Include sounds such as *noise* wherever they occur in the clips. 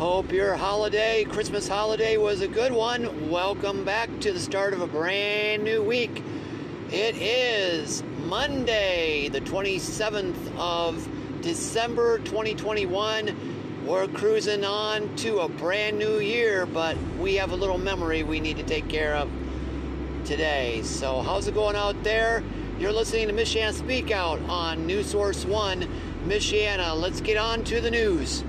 Hope your holiday, Christmas holiday, was a good one. Welcome back to the start of a brand new week. It is Monday, the 27th of December 2021. We're cruising on to a brand new year, but we have a little memory we need to take care of today. So, how's it going out there? You're listening to Michiana Speak Out on News Source 1, Michiana. Uh, let's get on to the news.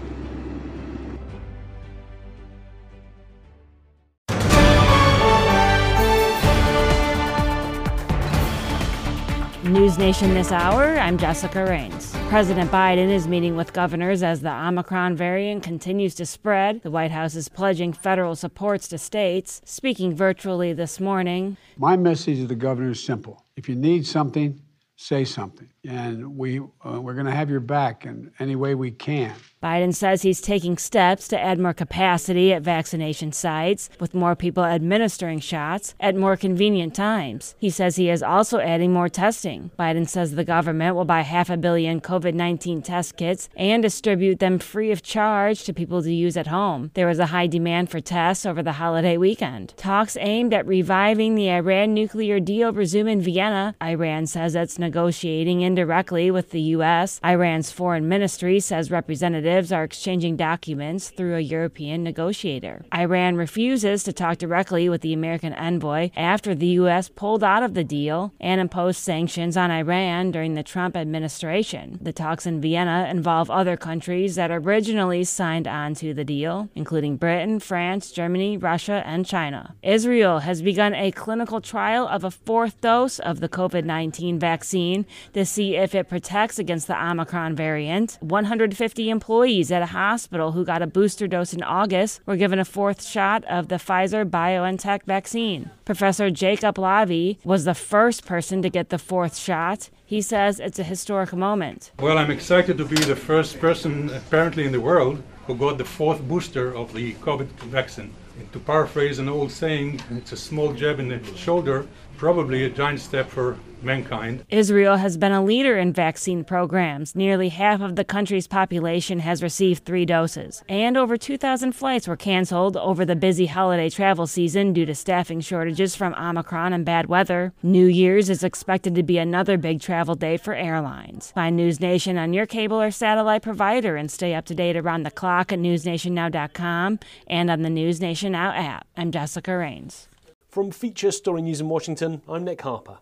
News Nation this hour, I'm Jessica Rains. President Biden is meeting with governors as the Omicron variant continues to spread. The White House is pledging federal supports to states. Speaking virtually this morning, My message to the governor is simple. If you need something, say something. And we, uh, we're going to have your back in any way we can. Biden says he's taking steps to add more capacity at vaccination sites, with more people administering shots at more convenient times. He says he is also adding more testing. Biden says the government will buy half a billion COVID 19 test kits and distribute them free of charge to people to use at home. There was a high demand for tests over the holiday weekend. Talks aimed at reviving the Iran nuclear deal resume in Vienna. Iran says it's negotiating indirectly with the U.S. Iran's foreign ministry says representatives are exchanging documents through a European negotiator. Iran refuses to talk directly with the American envoy after the U.S. pulled out of the deal and imposed sanctions on Iran during the Trump administration. The talks in Vienna involve other countries that originally signed on to the deal, including Britain, France, Germany, Russia, and China. Israel has begun a clinical trial of a fourth dose of the COVID 19 vaccine to see if it protects against the Omicron variant. 150 employees at a hospital who got a booster dose in August were given a fourth shot of the Pfizer BioNTech vaccine. Professor Jacob Lavee was the first person to get the fourth shot. He says it's a historic moment. Well, I'm excited to be the first person, apparently in the world, who got the fourth booster of the COVID vaccine. And to paraphrase an old saying, it's a small jab in the shoulder, probably a giant step for mankind. Israel has been a leader in vaccine programs. Nearly half of the country's population has received three doses. And over 2,000 flights were canceled over the busy holiday travel season due to staffing shortages from Omicron and bad weather. New Year's is expected to be another big travel day for airlines. Find News Nation on your cable or satellite provider and stay up to date around the clock at newsnationnow.com and on the News Nation Now app. I'm Jessica Rains. From Feature Story News in Washington, I'm Nick Harper.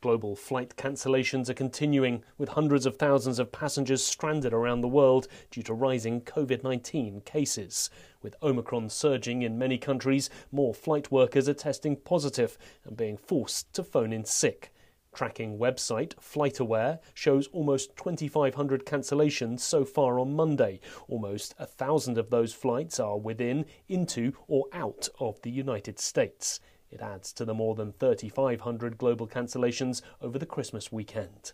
Global flight cancellations are continuing, with hundreds of thousands of passengers stranded around the world due to rising COVID 19 cases. With Omicron surging in many countries, more flight workers are testing positive and being forced to phone in sick. Tracking website FlightAware shows almost 2,500 cancellations so far on Monday. Almost a thousand of those flights are within, into, or out of the United States. It adds to the more than 3,500 global cancellations over the Christmas weekend.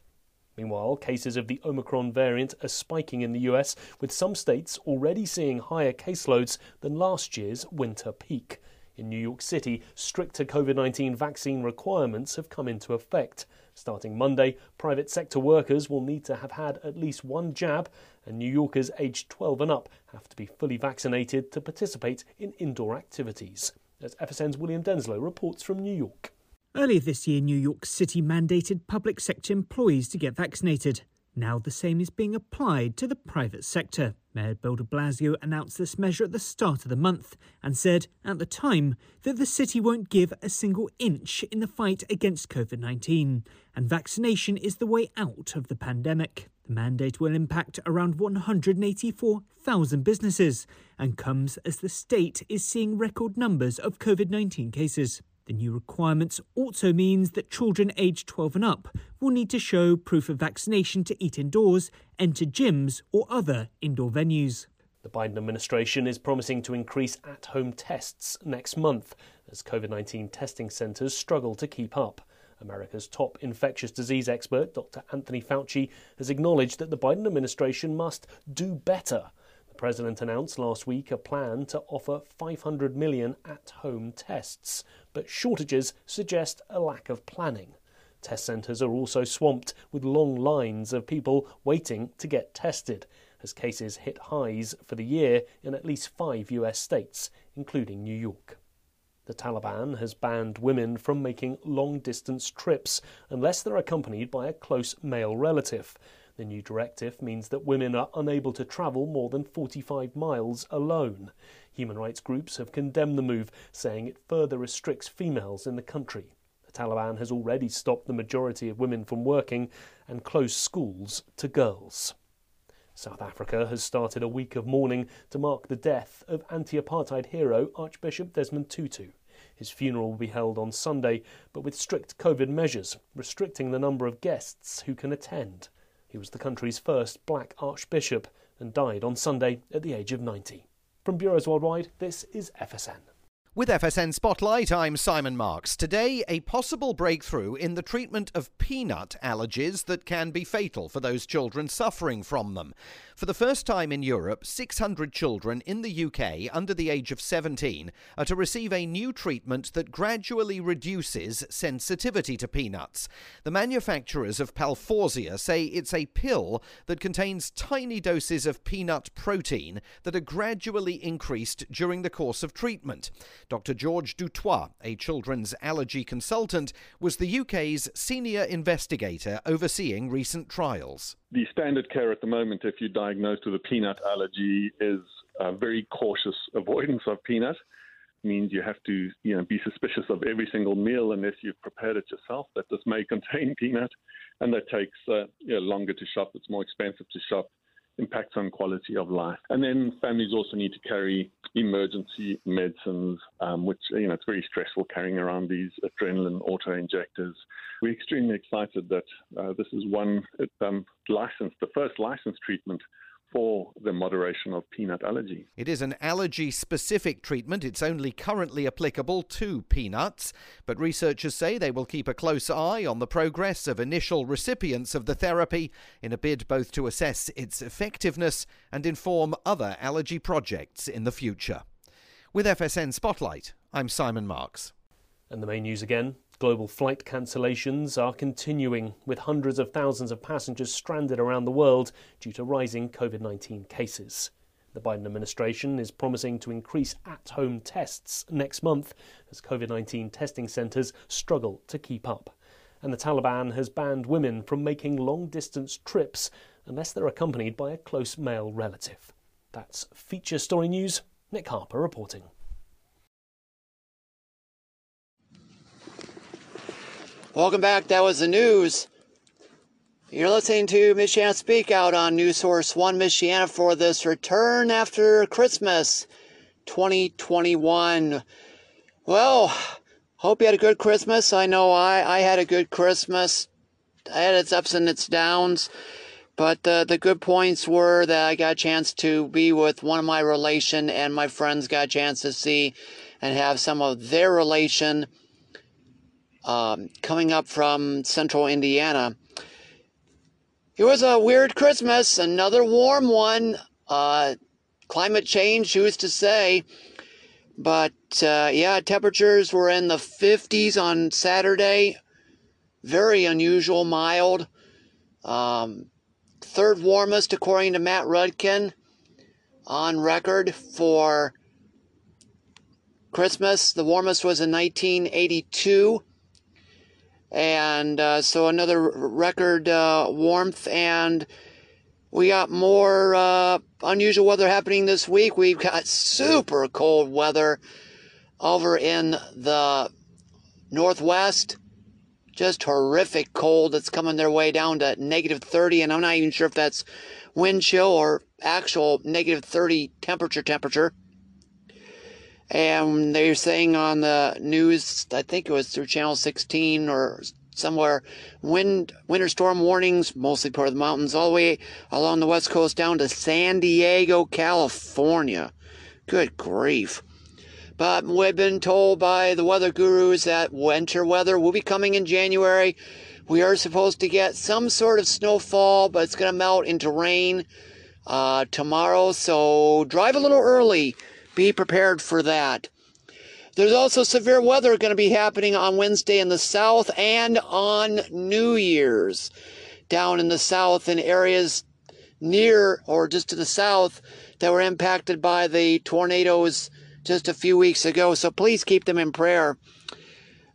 Meanwhile, cases of the Omicron variant are spiking in the US, with some states already seeing higher caseloads than last year's winter peak. In New York City, stricter COVID 19 vaccine requirements have come into effect. Starting Monday, private sector workers will need to have had at least one jab, and New Yorkers aged 12 and up have to be fully vaccinated to participate in indoor activities. As FSN's William Denslow reports from New York. Earlier this year, New York City mandated public sector employees to get vaccinated. Now the same is being applied to the private sector. Mayor Bill de Blasio announced this measure at the start of the month and said at the time that the city won't give a single inch in the fight against COVID 19, and vaccination is the way out of the pandemic. The mandate will impact around 184,000 businesses and comes as the state is seeing record numbers of COVID 19 cases. The new requirements also means that children aged 12 and up will need to show proof of vaccination to eat indoors, enter gyms or other indoor venues. The Biden administration is promising to increase at home tests next month as COVID 19 testing centres struggle to keep up. America's top infectious disease expert, Dr. Anthony Fauci, has acknowledged that the Biden administration must do better. The president announced last week a plan to offer 500 million at home tests, but shortages suggest a lack of planning. Test centres are also swamped with long lines of people waiting to get tested. as cases hit highs for the year in at least five US states, including New York. The Taliban has banned women from making long distance trips unless they're accompanied by a close male relative. The new directive means that women are unable to travel more than 45 miles alone. Human rights groups have condemned the move, saying it further restricts females in the country. The Taliban has already stopped the majority of women from working and closed schools to girls. South Africa has started a week of mourning to mark the death of anti apartheid hero Archbishop Desmond Tutu. His funeral will be held on Sunday, but with strict COVID measures, restricting the number of guests who can attend. He was the country's first black archbishop and died on Sunday at the age of 90. From Bureaus Worldwide, this is FSN. With FSN Spotlight, I'm Simon Marks. Today, a possible breakthrough in the treatment of peanut allergies that can be fatal for those children suffering from them. For the first time in Europe, 600 children in the UK under the age of 17 are to receive a new treatment that gradually reduces sensitivity to peanuts. The manufacturers of Palforzia say it's a pill that contains tiny doses of peanut protein that are gradually increased during the course of treatment. Dr. George du Toit, a children's allergy consultant, was the UK's senior investigator overseeing recent trials. The standard care at the moment, if you're diagnosed with a peanut allergy, is a very cautious avoidance of peanut. Means you have to, you know, be suspicious of every single meal unless you've prepared it yourself. That this may *laughs* contain peanut, and that takes uh, you know, longer to shop. It's more expensive to shop impacts on quality of life. And then families also need to carry emergency medicines, um, which, you know, it's very stressful carrying around these adrenaline auto injectors. We're extremely excited that uh, this is one um, licensed, the first licensed treatment for the moderation of peanut allergy. It is an allergy specific treatment. It's only currently applicable to peanuts, but researchers say they will keep a close eye on the progress of initial recipients of the therapy in a bid both to assess its effectiveness and inform other allergy projects in the future. With FSN Spotlight, I'm Simon Marks. And the main news again Global flight cancellations are continuing, with hundreds of thousands of passengers stranded around the world due to rising COVID 19 cases. The Biden administration is promising to increase at home tests next month as COVID 19 testing centres struggle to keep up. And the Taliban has banned women from making long distance trips unless they're accompanied by a close male relative. That's Feature Story News. Nick Harper reporting. Welcome back. That was the news. You're listening to Michiana Speak Out on News Source 1 Michiana for this return after Christmas 2021. Well, hope you had a good Christmas. I know I, I had a good Christmas. I had its ups and its downs. But uh, the good points were that I got a chance to be with one of my relation and my friends got a chance to see and have some of their relation um, coming up from central Indiana. It was a weird Christmas, another warm one. Uh, climate change, who's to say? But uh, yeah, temperatures were in the 50s on Saturday. Very unusual, mild. Um, third warmest, according to Matt Rudkin, on record for Christmas. The warmest was in 1982 and uh, so another record uh, warmth and we got more uh, unusual weather happening this week. We've got super cold weather over in the northwest. Just horrific cold that's coming their way down to negative 30 and i'm not even sure if that's wind chill or actual negative 30 temperature temperature and they're saying on the news, I think it was through Channel 16 or somewhere, wind, winter storm warnings, mostly part of the mountains, all the way along the west coast down to San Diego, California. Good grief. But we've been told by the weather gurus that winter weather will be coming in January. We are supposed to get some sort of snowfall, but it's going to melt into rain uh, tomorrow. So drive a little early be prepared for that. There's also severe weather going to be happening on Wednesday in the south and on New Year's. Down in the south in areas near or just to the south that were impacted by the tornadoes just a few weeks ago. So please keep them in prayer.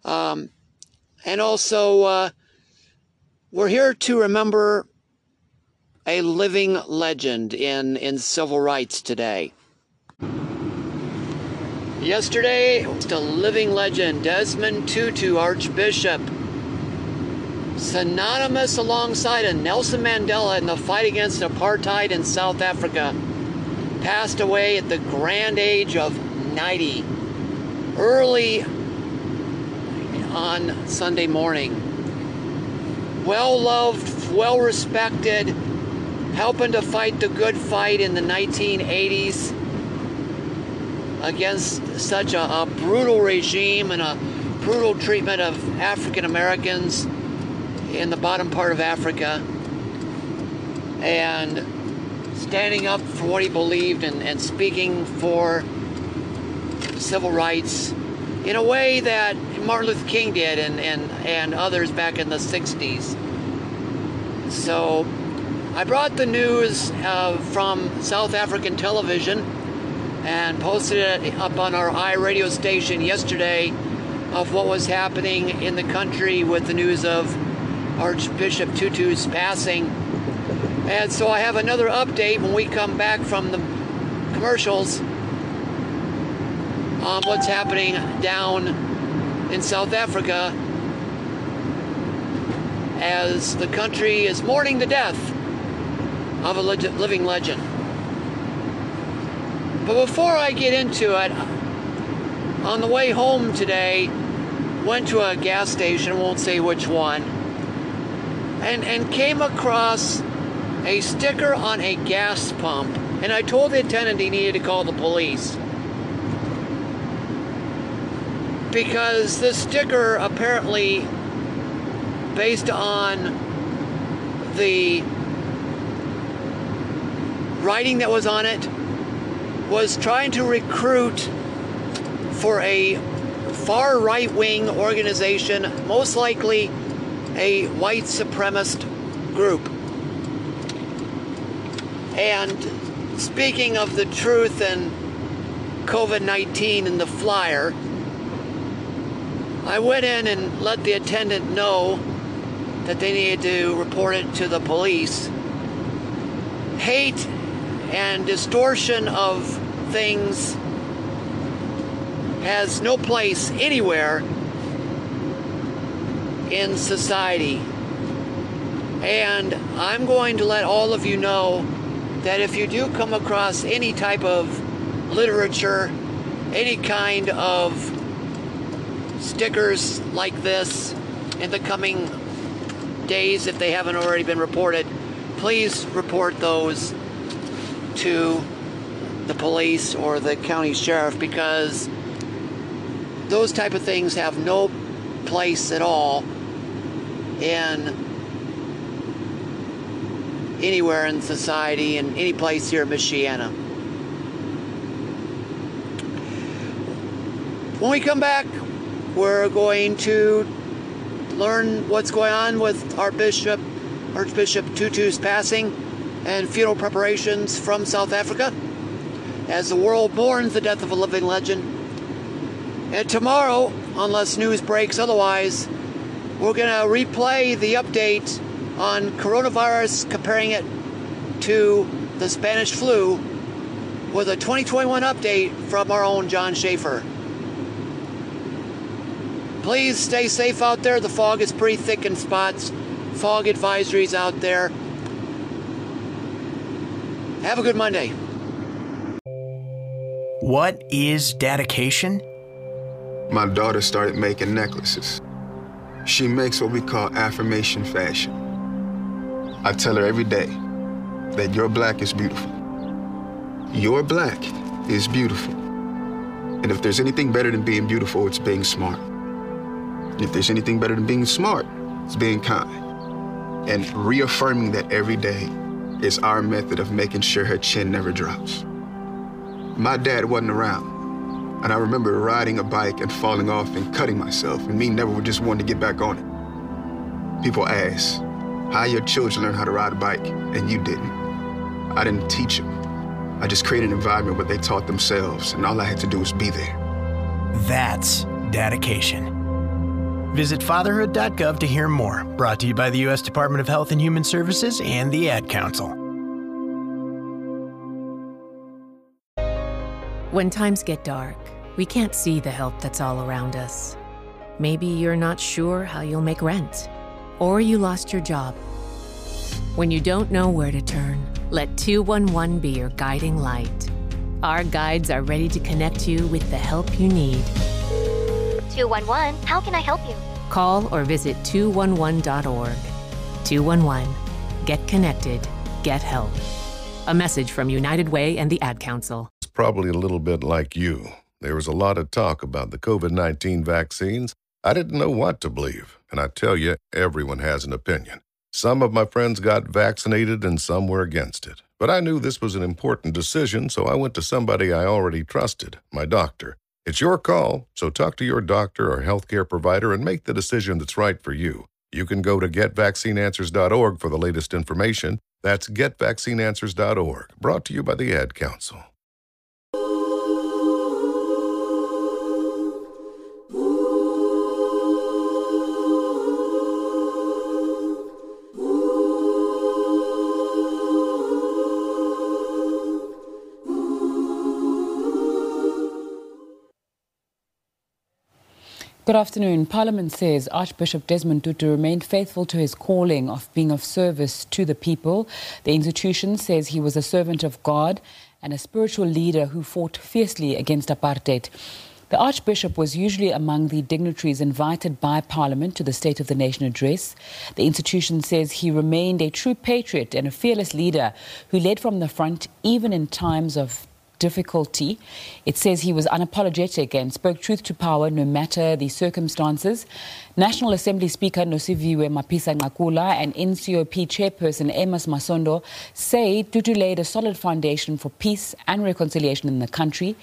Um, and also, uh, we're here to remember a living legend in, in civil rights today. Yesterday, a living legend, Desmond Tutu, Archbishop, synonymous alongside of Nelson Mandela in the fight against apartheid in South Africa, passed away at the grand age of 90, early on Sunday morning. Well loved, well respected, helping to fight the good fight in the 1980s against such a, a brutal regime and a brutal treatment of African Americans in the bottom part of Africa and standing up for what he believed and, and speaking for civil rights in a way that Martin Luther King did and, and, and others back in the 60s. So I brought the news uh, from South African television and posted it up on our iRadio station yesterday of what was happening in the country with the news of Archbishop Tutu's passing. And so I have another update when we come back from the commercials on what's happening down in South Africa as the country is mourning the death of a living legend. But before I get into it, on the way home today, went to a gas station, won't say which one, and, and came across a sticker on a gas pump. And I told the attendant he needed to call the police. Because this sticker apparently, based on the writing that was on it, was trying to recruit for a far right wing organization, most likely a white supremacist group. And speaking of the truth and COVID 19 in the flyer, I went in and let the attendant know that they needed to report it to the police. Hate and distortion of things has no place anywhere in society. And I'm going to let all of you know that if you do come across any type of literature, any kind of stickers like this in the coming days, if they haven't already been reported, please report those to the police or the county sheriff because those type of things have no place at all in anywhere in society and any place here in Michiana. When we come back, we're going to learn what's going on with our bishop, Archbishop Tutu's passing and funeral preparations from South Africa as the world mourns the death of a living legend. And tomorrow, unless news breaks otherwise, we're going to replay the update on coronavirus, comparing it to the Spanish flu with a 2021 update from our own John Schaefer. Please stay safe out there. The fog is pretty thick in spots. Fog advisories out there. Have a good Monday. What is dedication? My daughter started making necklaces. She makes what we call affirmation fashion. I tell her every day that your black is beautiful. Your black is beautiful. And if there's anything better than being beautiful, it's being smart. If there's anything better than being smart, it's being kind. And reaffirming that every day is our method of making sure her chin never drops. My dad wasn't around, and I remember riding a bike and falling off and cutting myself, and me never just wanting to get back on it. People ask, how your children learn how to ride a bike, and you didn't. I didn't teach them. I just created an environment where they taught themselves, and all I had to do was be there. That's dedication. Visit fatherhood.gov to hear more. Brought to you by the U.S. Department of Health and Human Services and the Ad Council. When times get dark, we can't see the help that's all around us. Maybe you're not sure how you'll make rent, or you lost your job. When you don't know where to turn, let 211 be your guiding light. Our guides are ready to connect you with the help you need. 211, how can I help you? Call or visit 211.org. 211. Get connected. Get help. A message from United Way and the Ad Council. Probably a little bit like you. There was a lot of talk about the COVID 19 vaccines. I didn't know what to believe. And I tell you, everyone has an opinion. Some of my friends got vaccinated and some were against it. But I knew this was an important decision, so I went to somebody I already trusted, my doctor. It's your call, so talk to your doctor or healthcare provider and make the decision that's right for you. You can go to getvaccineanswers.org for the latest information. That's getvaccineanswers.org, brought to you by the Ad Council. Good afternoon. Parliament says Archbishop Desmond Tutu remained faithful to his calling of being of service to the people. The institution says he was a servant of God and a spiritual leader who fought fiercely against apartheid. The Archbishop was usually among the dignitaries invited by Parliament to the State of the Nation address. The institution says he remained a true patriot and a fearless leader who led from the front even in times of difficulty. It says he was unapologetic and spoke truth to power no matter the circumstances. National Assembly Speaker Nosiviwe Mapisa Nqakula and NCOP Chairperson Amos Masondo say Tutu laid a solid foundation for peace and reconciliation in the country.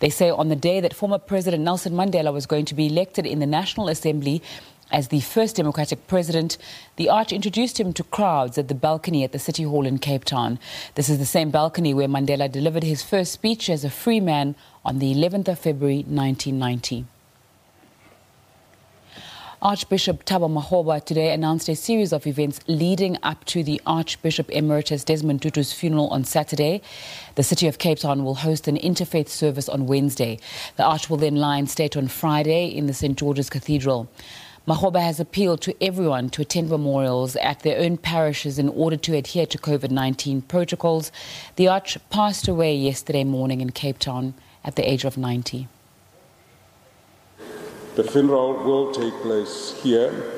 They say on the day that former President Nelson Mandela was going to be elected in the National Assembly, as the first Democratic president, the Arch introduced him to crowds at the balcony at the City Hall in Cape Town. This is the same balcony where Mandela delivered his first speech as a free man on the 11th of February 1990. Archbishop Thabo Makgoba today announced a series of events leading up to the Archbishop Emeritus Desmond Tutu's funeral on Saturday. The city of Cape Town will host an interfaith service on Wednesday. The Arch will then lie in state on Friday in the St. George's Cathedral. Makgoba has appealed to everyone to attend memorials at their own parishes in order to adhere to COVID 19 protocols. The Arch passed away yesterday morning in Cape Town at the age of 90. The funeral will take place here,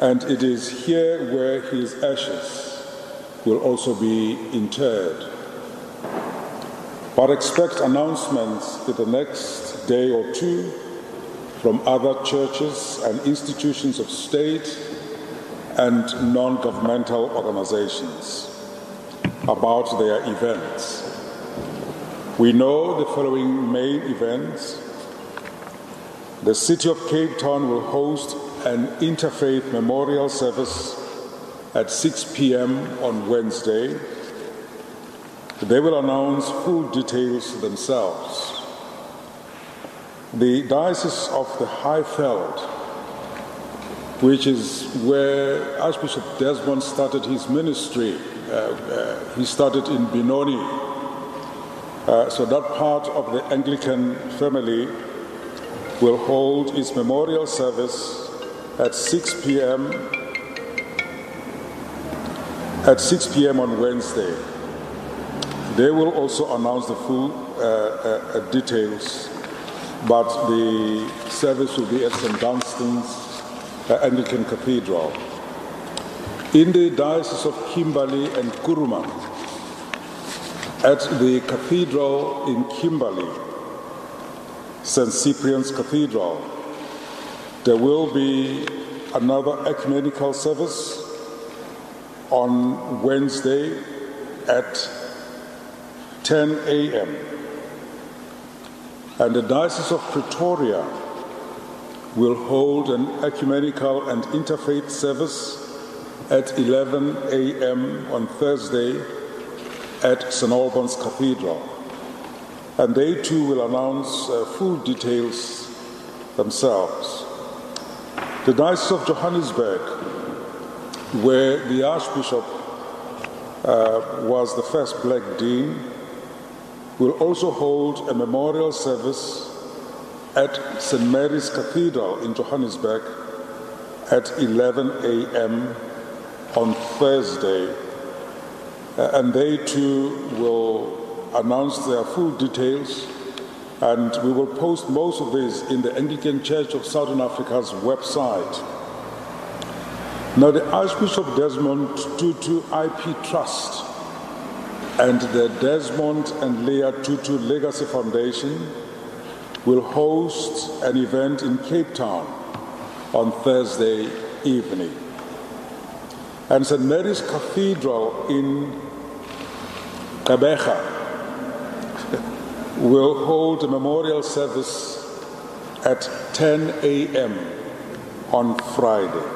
and it is here where his ashes will also be interred. But expect announcements in the next day or two from other churches and institutions of state and non governmental organizations about their events. We know the following main events. The City of Cape Town will host an interfaith memorial service at 6 p.m. on Wednesday. They will announce full details themselves. The Diocese of the Highveld, which is where Archbishop Desmond started his ministry, uh, uh, he started in Benoni. Uh, so that part of the Anglican family will hold its memorial service at 6 p.m. at 6 p.m. on Wednesday. They will also announce the full uh, uh, details but the service will be at St. Dunstan's uh, Anglican Cathedral. In the Diocese of Kimberley and Kuruman, at the Cathedral in Kimberley, St. Cyprian's Cathedral, there will be another ecumenical service on Wednesday at 10 a.m and the Diocese of Pretoria will hold an ecumenical and interfaith service at 11 a.m. on Thursday, at St. Albans Cathedral. And they too will announce uh, full details themselves. The Diocese of Johannesburg, where the Archbishop uh, was the first black dean, will also hold a memorial service at St. Mary's Cathedral in Johannesburg at 11 a.m. on Thursday. Uh, and they too will announce their full details, and we will post most of these in the Anglican Church of Southern Africa's website. Now, the Archbishop Desmond Tutu IP Trust and the Desmond and Leah Tutu Legacy Foundation will host an event in Cape Town on Thursday evening. And St. Mary's Cathedral in Gqeberha *laughs* will hold a memorial service at 10 a.m. on Friday.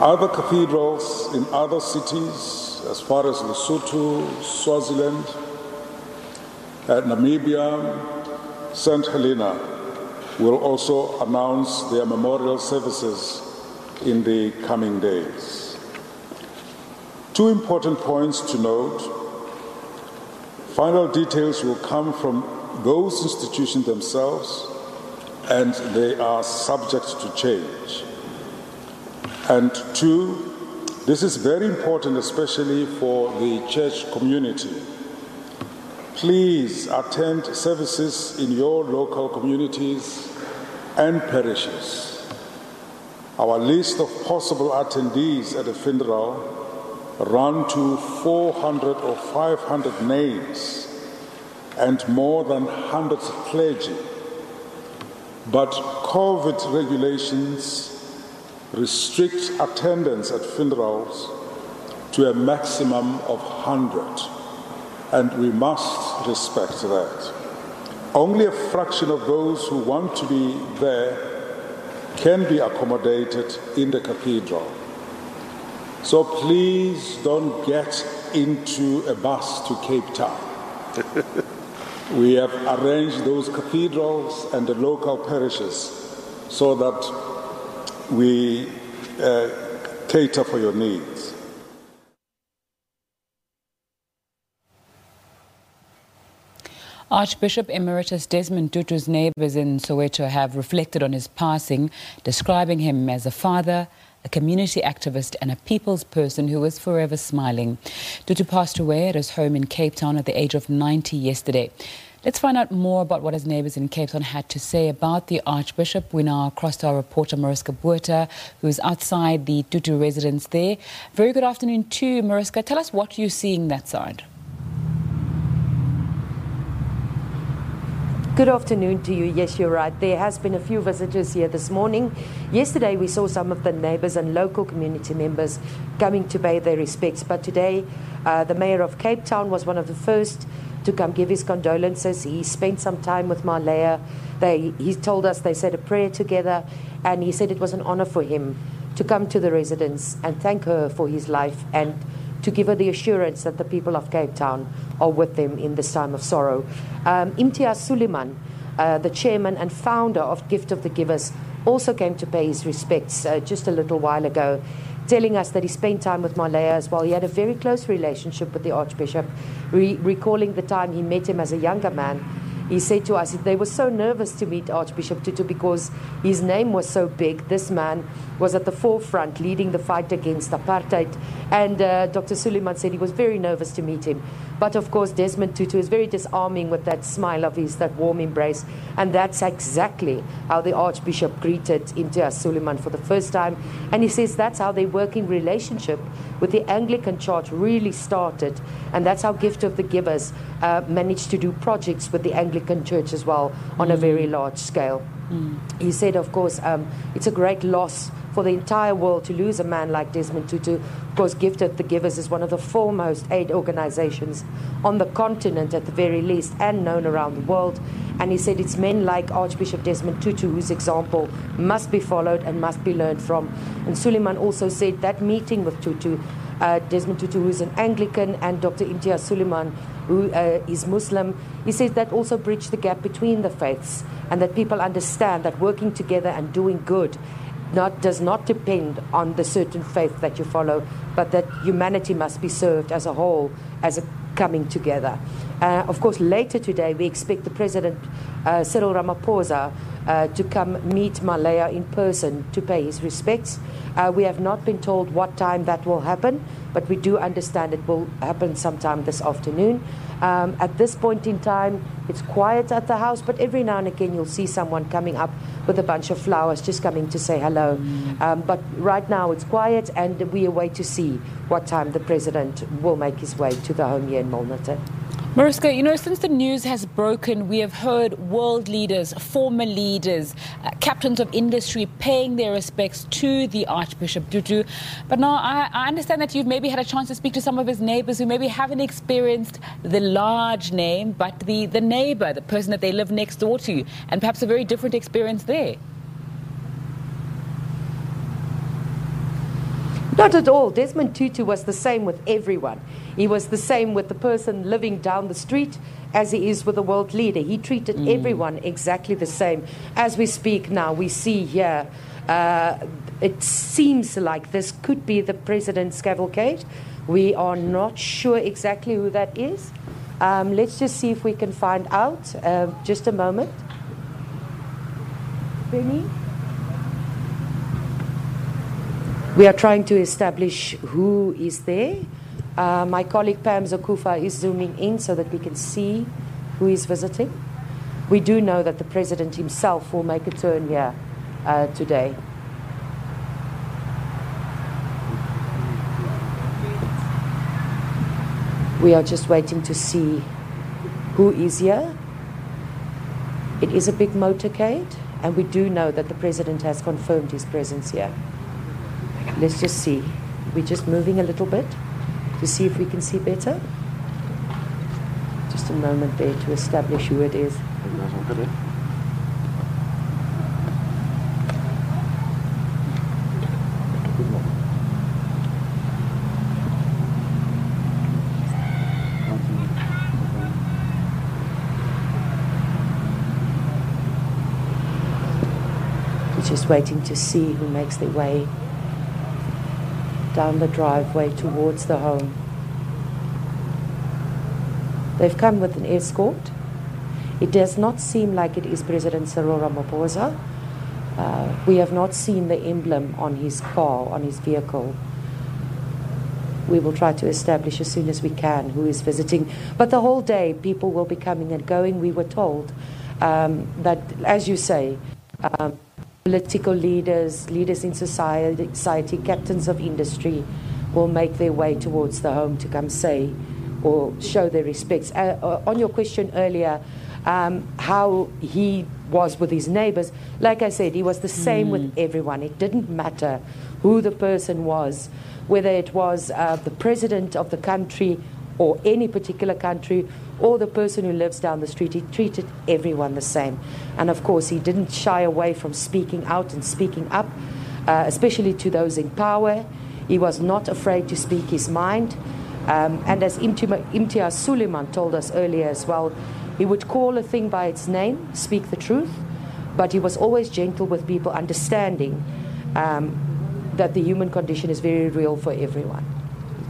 Other cathedrals in other cities, as far as Lesotho, Swaziland, Namibia, St. Helena, will also announce their memorial services in the coming days. Two important points to note. Final details will come from those institutions themselves, and they are subject to change. And two, this is very important, especially for the church community. Please attend services in your local communities and parishes. Our list of possible attendees at the funeral run to 400 or 500 names and more than 100 clergy. But COVID regulations restrict attendance at funerals to a maximum of 100, and we must respect that. Only a fraction of those who want to be there can be accommodated in the cathedral. So please don't get into a bus to Cape Town. *laughs* we have arranged those cathedrals and the local parishes so that we uh, cater for your needs. Archbishop Emeritus Desmond Tutu's neighbors in Soweto have reflected on his passing, describing him as a father, a community activist, and a people's person who is forever smiling. Tutu passed away at his home in Cape Town at the age of 90 yesterday. Let's find out more about what his neighbors in Cape Town had to say about the Archbishop. We now cross to our reporter Mariska Buerta, who's outside the Tutu residence there. Very good afternoon to you, Mariska. Tell us what you're seeing that side. Good afternoon to you. Yes, you're right. There has been a few visitors here this morning. Yesterday, we saw some of the neighbours and local community members coming to pay their respects. But today, uh, the mayor of Cape Town was one of the first to come give his condolences. He spent some time with Marleya. They, he told us they said a prayer together, and he said it was an honour for him to come to the residence and thank her for his life and to give her the assurance that the people of Cape Town are with them in this time of sorrow. Um, Imtiaz Sooliman, uh, the chairman and founder of Gift of the Givers, also came to pay his respects uh, just a little while ago, telling us that he spent time with Malaya as well. He had a very close relationship with the Archbishop, re- recalling the time he met him as a younger man he said to us they were so nervous to meet Archbishop Tutu because his name was so big. This man was at the forefront leading the fight against apartheid. And uh, Dr. Sooliman said he was very nervous to meet him. But of course, Desmond Tutu is very disarming with that smile of his, that warm embrace. And that's exactly how the Archbishop greeted Imtiaz Sooliman for the first time. And he says that's how their working relationship with the Anglican Church really started. And that's how Gift of the Givers uh, managed to do projects with the Anglican Church as well on mm. a very large scale. Mm. He said, of course, um, it's a great loss for the entire world to lose a man like Desmond Tutu. Of course, Gift of the Givers is one of the foremost aid organizations on the continent, at the very least, and known around the world. And he said it's men like Archbishop Desmond Tutu whose example must be followed and must be learned from. And Sooliman also said that meeting with Tutu uh, Desmond Tutu, who is an Anglican, and Dr. Imtiaz Sooliman, who uh, is Muslim. He says that also bridge the gap between the faiths and that people understand that working together and doing good not, does not depend on the certain faith that you follow, but that humanity must be served as a whole, as a coming together. Uh, of course, later today, we expect the President, uh, Cyril Ramaphosa, uh, to come meet Malaya in person to pay his respects. Uh, we have not been told what time that will happen, but we do understand it will happen sometime this afternoon. Um, at this point in time, it's quiet at the house, but every now and again you'll see someone coming up with a bunch of flowers, just coming to say hello. Um, but right now it's quiet, and we await to see what time the president will make his way to the home here in Milnerton. Mariska, you know, since the news has broken, we have heard world leaders, former leaders, uh, captains of industry paying their respects to the Archbishop Tutu. But now I, I, understand that you've maybe had a chance to speak to some of his neighbors who maybe haven't experienced the large name, but the, the neighbor, the person that they live next door to, and perhaps a very different experience there. Not at all. Desmond Tutu was the same with everyone. He was the same with the person living down the street as he is with the world leader. He treated mm. everyone exactly the same. As we speak now, we see here, uh, it seems like this could be the president's cavalcade. We are not sure exactly who that is. Um, let's just see if we can find out. Uh, just a moment. Benny? We are trying to establish who is there. Uh, my colleague Pam Zakufa is zooming in so that we can see who is visiting. We do know that the president himself will make a turn here uh, today. We are just waiting to see who is here. It is a big motorcade, and we do know that the president has confirmed his presence here. Let's just see. We're just moving a little bit to see if we can see better. Just a moment there to establish who it is. just waiting to see who makes their way down the driveway towards the home. They've come with an escort. It does not seem like it is President Cyril Ramaphosa. Uh, we have not seen the emblem on his car, on his vehicle. We will try to establish as soon as we can who is visiting. But the whole day, people will be coming and going. We were told um, that, as you say, um, political leaders, leaders in society, society, captains of industry will make their way towards the home to come say or show their respects. Uh, uh, on your question earlier, um, how he was with his neighbors, like I said, he was the same mm. with everyone. It didn't matter who the person was, whether it was uh, the president of the country or any particular country or the person who lives down the street. He treated everyone the same. And of course, he didn't shy away from speaking out and speaking up, uh, especially to those in power. He was not afraid to speak his mind. Um, and as Imtiaz Sooliman told us earlier as well, he would call a thing by its name, speak the truth, but he was always gentle with people, understanding um, that the human condition is very real for everyone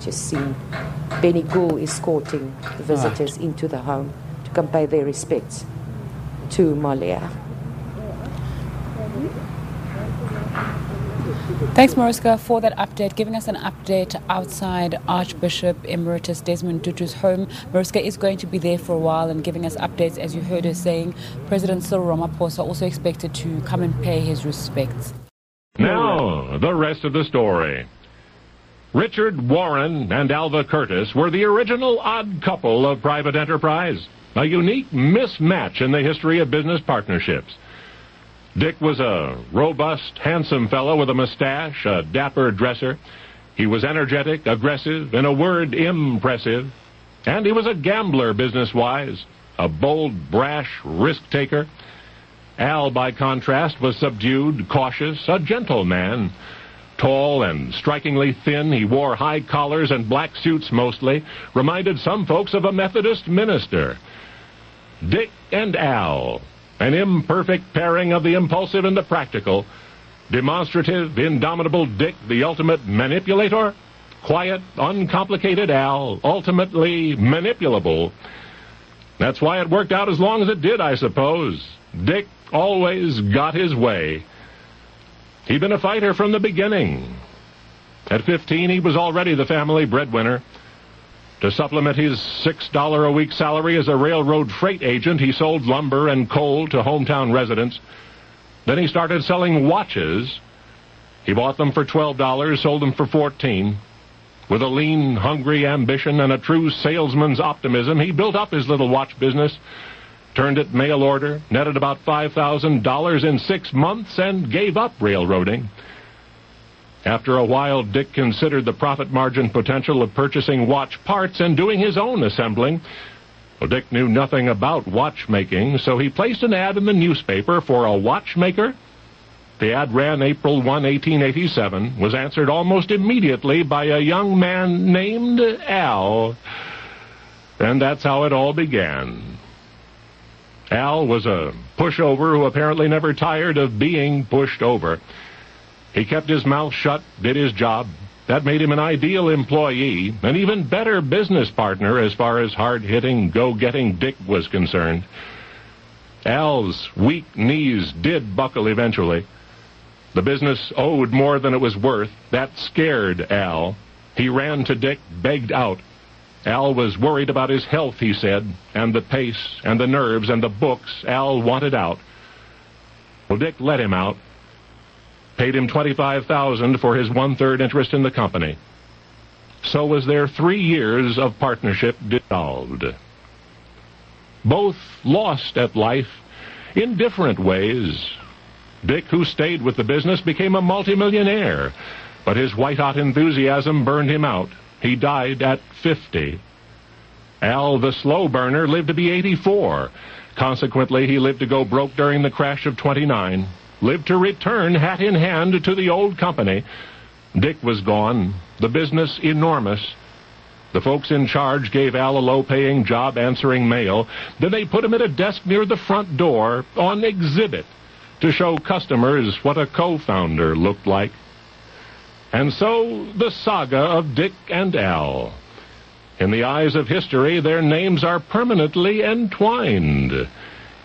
just seen Benny Gool escorting the visitors right. into the home to come pay their respects to Malia. Thanks, Mariska, for that update, giving us an update outside Archbishop Emeritus Desmond Tutu's home. Mariska is going to be there for a while and giving us updates, as you heard her saying. President Cyril Ramaphosa also expected to come and pay his respects. Now, the rest of the story. Richard Warren and Alva Curtis were the original odd couple of private enterprise, a unique mismatch in the history of business partnerships. Dick was a robust, handsome fellow with a mustache, a dapper dresser. He was energetic, aggressive, in a word, impressive. And he was a gambler business-wise, a bold, brash risk-taker. Al, by contrast, was subdued, cautious, a gentle man Tall and strikingly thin, he wore high collars and black suits mostly, reminded some folks of a Methodist minister. Dick and Al, an imperfect pairing of the impulsive and the practical, demonstrative, indomitable Dick, the ultimate manipulator, quiet, uncomplicated Al, ultimately manipulable. That's why it worked out as long as it did, I suppose. Dick always got his way. He'd been a fighter from the beginning. At 15, he was already the family breadwinner. To supplement his $6 a week salary as a railroad freight agent, he sold lumber and coal to hometown residents. Then he started selling watches. He bought them for $12, sold them for 14. With a lean, hungry ambition and a true salesman's optimism, he built up his little watch business, turned it mail order, netted about $5,000 in six months, and gave up railroading. After a while, Dick considered the profit margin potential of purchasing watch parts and doing his own assembling. Well, Dick knew nothing about watchmaking, so he placed an ad in the newspaper for a watchmaker the ad ran April 1, 1887, was answered almost immediately by a young man named Al. And that's how it all began. Al was a pushover who apparently never tired of being pushed over. He kept his mouth shut, did his job. That made him an ideal employee, an even better business partner as far as hard-hitting, go-getting Dick was concerned. Al's weak knees did buckle eventually. The business owed more than it was worth. That scared Al. He ran to Dick, begged out. Al was worried about his health, he said, and the pace, and the nerves, and the books Al wanted out. Well, Dick let him out. Paid him 25000 for his one-third interest in the company. So was their three years of partnership dissolved. Both lost at life in different ways. Dick, who stayed with the business, became a multimillionaire, but his white-hot enthusiasm burned him out. He died at 50. Al, the slow burner, lived to be 84. Consequently, he lived to go broke during the crash of 29, lived to return hat in hand to the old company. Dick was gone, the business enormous. The folks in charge gave Al a low-paying job answering mail. Then they put him at a desk near the front door on exhibit to show customers what a co-founder looked like. And so the saga of Dick and Al. In the eyes of history, their names are permanently entwined,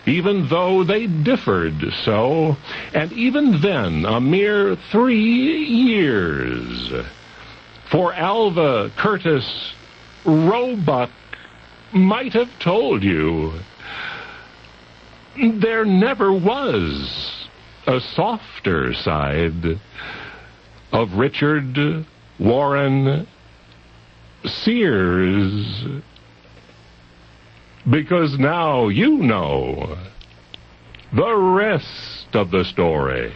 even though they differed so, and even then a mere three years. For Alvah Curtis, Roebuck might have told you there never was a softer side of Richard Warren Sears. Because now you know the rest of the story.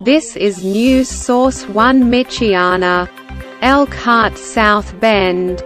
This is News Source 1 Michiana. Elkhart South Bend